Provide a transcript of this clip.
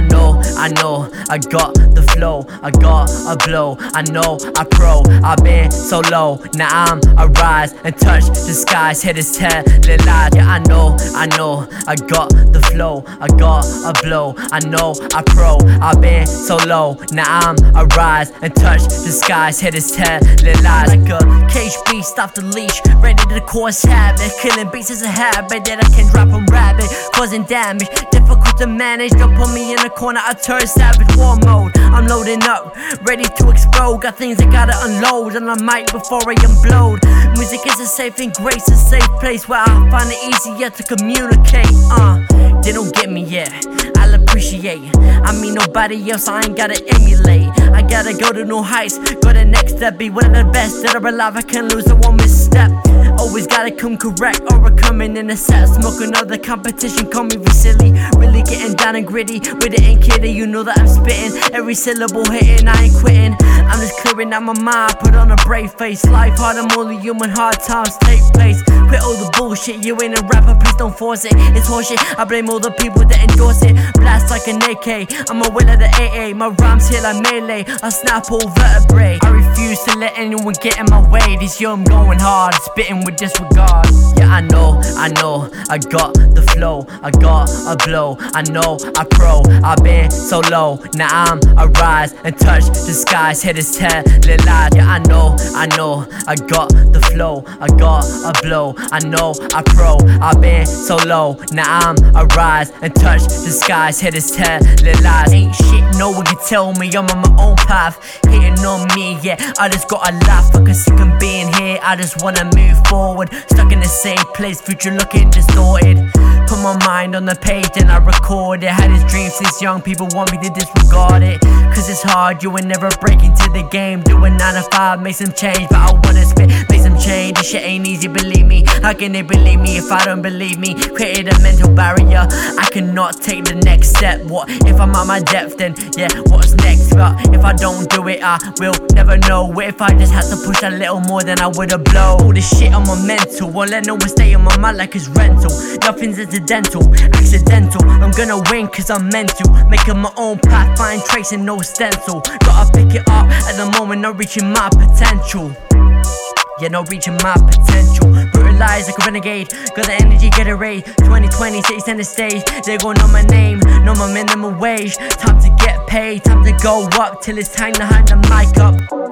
I know. I know, I got the flow, I got a blow. I know, I pro, I've been so low. Now I'm a rise and touch the skies. Haters tell the lies. Yeah, I know, I know, I got the flow, I got a blow. I know, I pro, I've been so low. Now I'm a rise and touch the skies. Haters tell the lies. Like a cage beast off the leash, ready to cause havoc. Killing beats is a habit that I can drop a rabbit, causing damage. Difficult to manage. Don't put me in a corner, I turn savage war mode. I'm loading up, ready to explode. Got things I gotta unload on the mic before I implode. Music is a safe and grace, a safe place where I find it easier to communicate. Uh, they don't get me yet. I'll appreciate. I mean nobody else, I ain't gotta emulate. I gotta go to new heights, go to next step, be one of the best that are alive. I can lose, I won't misstep. Always gotta come correct or we're coming in a set. Smoking another competition, call me silly. Really getting down and gritty with it ain't kidding. You know that I'm spitting every syllable hitting, I ain't quitting. I'm just clearing out my mind, put on a brave face. Life hard, I'm only human, hard times take place. Quit all the bullshit, you ain't a rapper, please don't force it. It's horseshit, I blame all the people that endorse it. Blast like an AK, I'm a will of the AA. My rhymes hit like melee, I snap all vertebrae. I refuse to let anyone get in my way. This year I'm going hard, spitting with disregard. Yeah, I know, I know, I got the flow, I got a blow. I know, I pro, I've been so low. Now I'm a rise and touch the skies. Haters tell the lies. Yeah, I know, I know, I got the flow, I got a blow. I know, I pro, I've been so low. Now I'm a rise and touch the skies. Haters tell the lies. Ain't shit, no one can tell me I'm on my own path. Hitting on me, yeah, I just gotta laugh. I can sick of being here, I just wanna move forward. Stuck in the same place, future looking distorted. Put my mind on the page and I record it. Had this dream since young, people want me to disregard it. Cause it's hard, you ain't never break into the game. Doing 9 to 5, make some change, but I wanna spit, make some change. This shit ain't easy, believe me. How can they believe me if I don't believe me? Created a mental barrier, cannot take the next step. What if I'm at my depth, then yeah, what's next? But if I don't do it, I will never know. What if I just had to push a little more than I would've blow? All this shit on my mental, won't let no one stay on my mind like it's rental. Nothing's incidental, accidental. I'm gonna win cause I'm meant to. Making my own path, find tracing no stencil. Gotta pick it up at the moment, not reaching my potential. Yeah, not reaching my potential. Brutalized like a renegade. Got the energy, get a raid. 2020, city center stage. They gon' know my name, know my minimum wage. Time to get paid, time to go up till it's time to hand the mic up.